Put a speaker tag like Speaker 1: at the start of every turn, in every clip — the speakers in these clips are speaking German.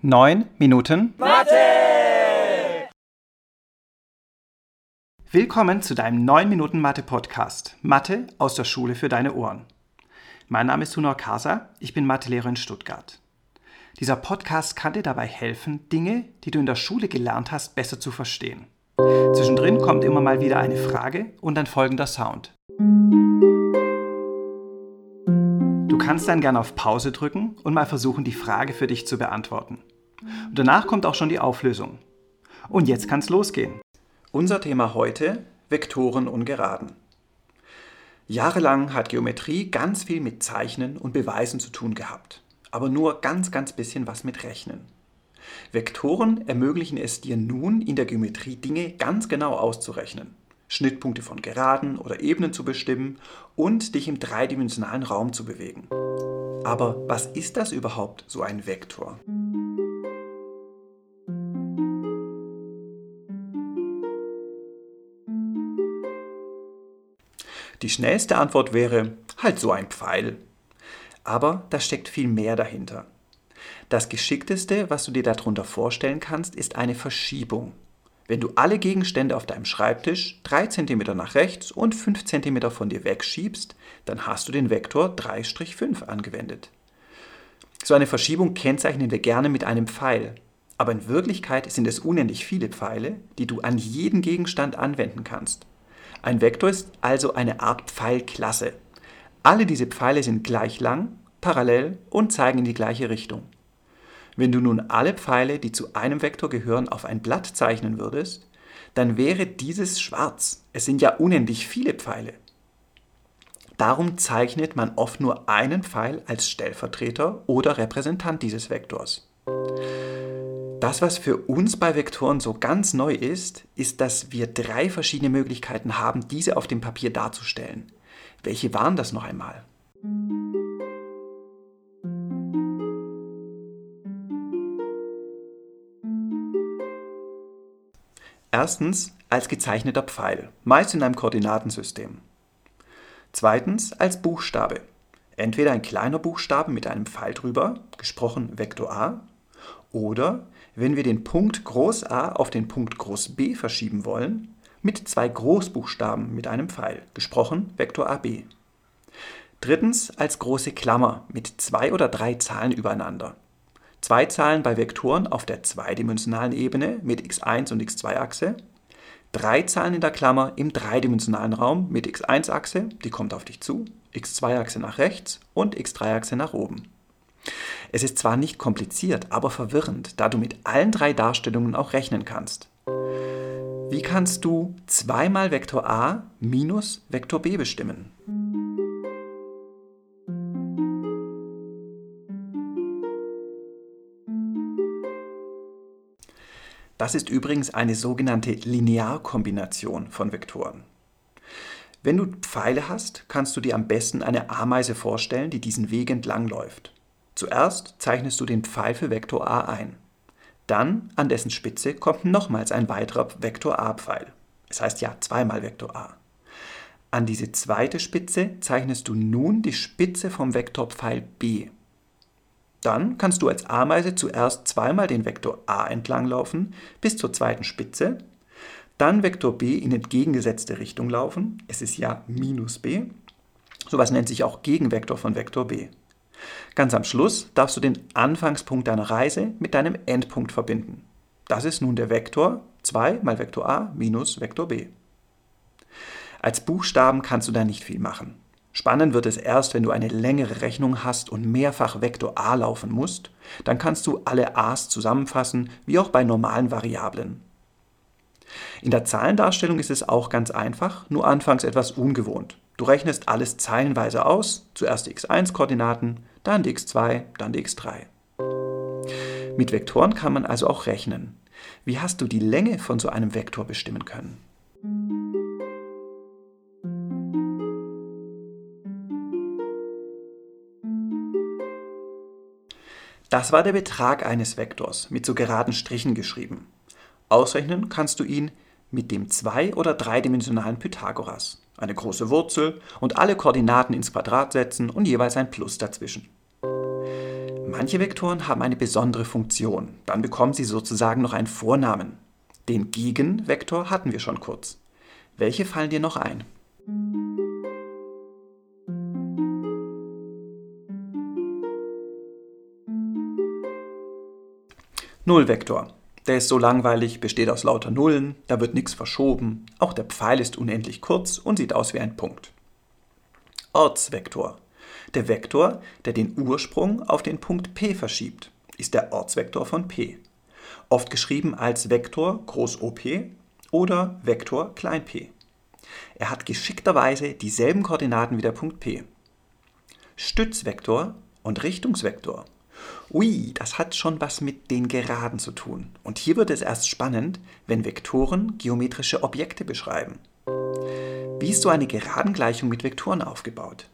Speaker 1: 9 Minuten
Speaker 2: Mathe!
Speaker 1: Willkommen zu deinem 9 Minuten Mathe Podcast. Mathe aus der Schule für deine Ohren. Mein Name ist Hunor Kasa, ich bin Mathelehrer in Stuttgart. Dieser Podcast kann dir dabei helfen, Dinge, die du in der Schule gelernt hast, besser zu verstehen. Zwischendrin kommt immer mal wieder eine Frage und ein folgender Sound. Du kannst dann gerne auf Pause drücken und mal versuchen, die Frage für dich zu beantworten. Und danach kommt auch schon die Auflösung. Und jetzt kann's losgehen. Unser Thema heute: Vektoren und Geraden. Jahrelang hat Geometrie ganz viel mit Zeichnen und Beweisen zu tun gehabt, aber nur ganz, ganz bisschen was mit Rechnen. Vektoren ermöglichen es dir nun, in der Geometrie Dinge ganz genau auszurechnen. Schnittpunkte von Geraden oder Ebenen zu bestimmen und dich im dreidimensionalen Raum zu bewegen. Aber was ist das überhaupt, so ein Vektor? Die schnellste Antwort wäre halt so ein Pfeil. Aber da steckt viel mehr dahinter. Das Geschickteste, was du dir darunter vorstellen kannst, ist eine Verschiebung. Wenn du alle Gegenstände auf deinem Schreibtisch 3 cm nach rechts und 5 cm von dir wegschiebst, dann hast du den Vektor 3-5 angewendet. So eine Verschiebung kennzeichnen wir gerne mit einem Pfeil. Aber in Wirklichkeit sind es unendlich viele Pfeile, die du an jeden Gegenstand anwenden kannst. Ein Vektor ist also eine Art Pfeilklasse. Alle diese Pfeile sind gleich lang, parallel und zeigen in die gleiche Richtung. Wenn du nun alle Pfeile, die zu einem Vektor gehören, auf ein Blatt zeichnen würdest, dann wäre dieses schwarz. Es sind ja unendlich viele Pfeile. Darum zeichnet man oft nur einen Pfeil als Stellvertreter oder Repräsentant dieses Vektors. Das, was für uns bei Vektoren so ganz neu ist, ist, dass wir drei verschiedene Möglichkeiten haben, diese auf dem Papier darzustellen. Welche waren das noch einmal? Erstens als gezeichneter Pfeil, meist in einem Koordinatensystem. Zweitens als Buchstabe, entweder ein kleiner Buchstaben mit einem Pfeil drüber, gesprochen Vektor A, oder wenn wir den Punkt Groß A auf den Punkt Groß B verschieben wollen, mit zwei Großbuchstaben mit einem Pfeil, gesprochen Vektor AB. Drittens als große Klammer mit zwei oder drei Zahlen übereinander, zwei Zahlen bei Vektoren auf der zweidimensionalen Ebene mit x1 und x2-Achse, drei Zahlen in der Klammer im dreidimensionalen Raum mit x1-Achse, die kommt auf dich zu, x2-Achse nach rechts und x3-Achse nach oben. Es ist zwar nicht kompliziert, aber verwirrend, da du mit allen drei Darstellungen auch rechnen kannst. Wie kannst du 2 mal Vektor a minus Vektor b bestimmen? Das ist übrigens eine sogenannte Linearkombination von Vektoren. Wenn du Pfeile hast, kannst du dir am besten eine Ameise vorstellen, die diesen Weg entlang läuft. Zuerst zeichnest du den Pfeil für Vektor a ein. Dann an dessen Spitze kommt nochmals ein weiterer Vektor a-Pfeil. Es heißt ja zweimal Vektor a. An diese zweite Spitze zeichnest du nun die Spitze vom Vektorpfeil b. Dann kannst du als Ameise zuerst zweimal den Vektor a entlanglaufen bis zur zweiten Spitze, dann Vektor b in entgegengesetzte Richtung laufen, es ist ja minus b, sowas nennt sich auch Gegenvektor von Vektor b. Ganz am Schluss darfst du den Anfangspunkt deiner Reise mit deinem Endpunkt verbinden. Das ist nun der Vektor 2 mal Vektor a minus Vektor b. Als Buchstaben kannst du da nicht viel machen. Spannend wird es erst, wenn du eine längere Rechnung hast und mehrfach Vektor a laufen musst. Dann kannst du alle a's zusammenfassen, wie auch bei normalen Variablen. In der Zahlendarstellung ist es auch ganz einfach, nur anfangs etwas ungewohnt. Du rechnest alles zeilenweise aus, zuerst die x1-Koordinaten, dann die x2, dann die x3. Mit Vektoren kann man also auch rechnen. Wie hast du die Länge von so einem Vektor bestimmen können? Das war der Betrag eines Vektors mit so geraden Strichen geschrieben. Ausrechnen kannst du ihn mit dem zwei- oder dreidimensionalen Pythagoras. Eine große Wurzel und alle Koordinaten ins Quadrat setzen und jeweils ein Plus dazwischen. Manche Vektoren haben eine besondere Funktion. Dann bekommen sie sozusagen noch einen Vornamen. Den Gegenvektor hatten wir schon kurz. Welche fallen dir noch ein? Nullvektor. Der ist so langweilig, besteht aus lauter Nullen, da wird nichts verschoben, auch der Pfeil ist unendlich kurz und sieht aus wie ein Punkt. Ortsvektor. Der Vektor, der den Ursprung auf den Punkt P verschiebt, ist der Ortsvektor von P. Oft geschrieben als Vektor groß OP oder Vektor klein p. Er hat geschickterweise dieselben Koordinaten wie der Punkt P. Stützvektor und Richtungsvektor Ui, das hat schon was mit den Geraden zu tun. Und hier wird es erst spannend, wenn Vektoren geometrische Objekte beschreiben. Wie ist so eine Geradengleichung mit Vektoren aufgebaut?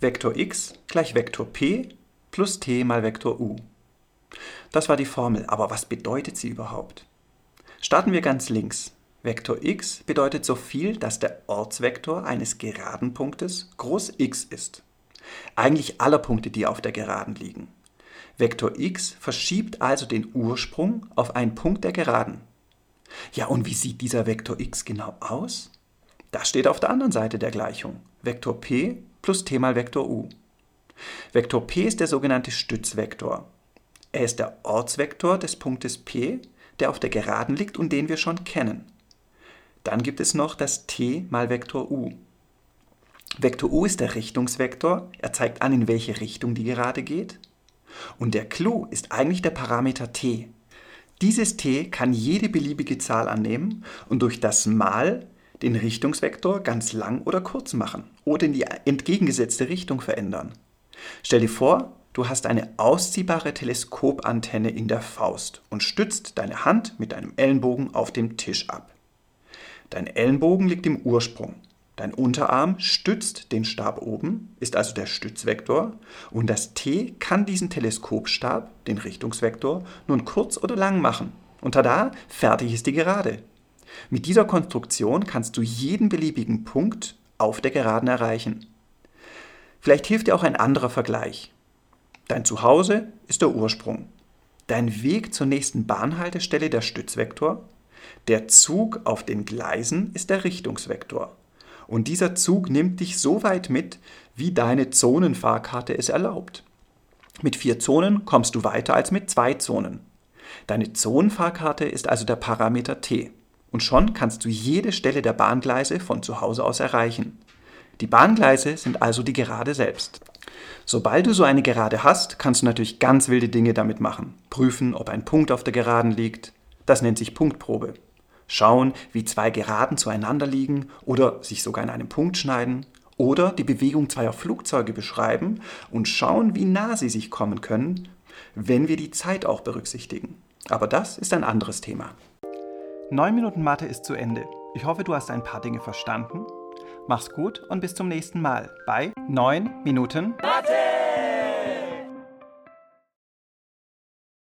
Speaker 1: Vektor x gleich Vektor p plus t mal Vektor u. Das war die Formel, aber was bedeutet sie überhaupt? Starten wir ganz links. Vektor x bedeutet so viel, dass der Ortsvektor eines geraden Punktes groß x ist. Eigentlich aller Punkte, die auf der Geraden liegen. Vektor x verschiebt also den Ursprung auf einen Punkt der Geraden. Ja, und wie sieht dieser Vektor x genau aus? Das steht auf der anderen Seite der Gleichung. Vektor p plus t mal Vektor u. Vektor p ist der sogenannte Stützvektor. Er ist der Ortsvektor des Punktes p, der auf der Geraden liegt und den wir schon kennen. Dann gibt es noch das t mal Vektor u. Vektor u ist der Richtungsvektor, er zeigt an, in welche Richtung die Gerade geht. Und der Clou ist eigentlich der Parameter t. Dieses t kann jede beliebige Zahl annehmen und durch das Mal den Richtungsvektor ganz lang oder kurz machen oder in die entgegengesetzte Richtung verändern. Stell dir vor, du hast eine ausziehbare Teleskopantenne in der Faust und stützt deine Hand mit deinem Ellenbogen auf dem Tisch ab. Dein Ellenbogen liegt im Ursprung. Dein Unterarm stützt den Stab oben, ist also der Stützvektor, und das T kann diesen Teleskopstab, den Richtungsvektor, nun kurz oder lang machen. Und tada, fertig ist die Gerade. Mit dieser Konstruktion kannst du jeden beliebigen Punkt auf der Geraden erreichen. Vielleicht hilft dir auch ein anderer Vergleich. Dein Zuhause ist der Ursprung. Dein Weg zur nächsten Bahnhaltestelle der Stützvektor der Zug auf den Gleisen ist der Richtungsvektor. Und dieser Zug nimmt dich so weit mit, wie deine Zonenfahrkarte es erlaubt. Mit vier Zonen kommst du weiter als mit zwei Zonen. Deine Zonenfahrkarte ist also der Parameter t. Und schon kannst du jede Stelle der Bahngleise von zu Hause aus erreichen. Die Bahngleise sind also die Gerade selbst. Sobald du so eine Gerade hast, kannst du natürlich ganz wilde Dinge damit machen. Prüfen, ob ein Punkt auf der Geraden liegt. Das nennt sich Punktprobe schauen, wie zwei Geraden zueinander liegen oder sich sogar in einem Punkt schneiden oder die Bewegung zweier Flugzeuge beschreiben und schauen, wie nah sie sich kommen können, wenn wir die Zeit auch berücksichtigen. Aber das ist ein anderes Thema. 9 Minuten Mathe ist zu Ende. Ich hoffe, du hast ein paar Dinge verstanden. Mach's gut und bis zum nächsten Mal bei 9 Minuten Mathe!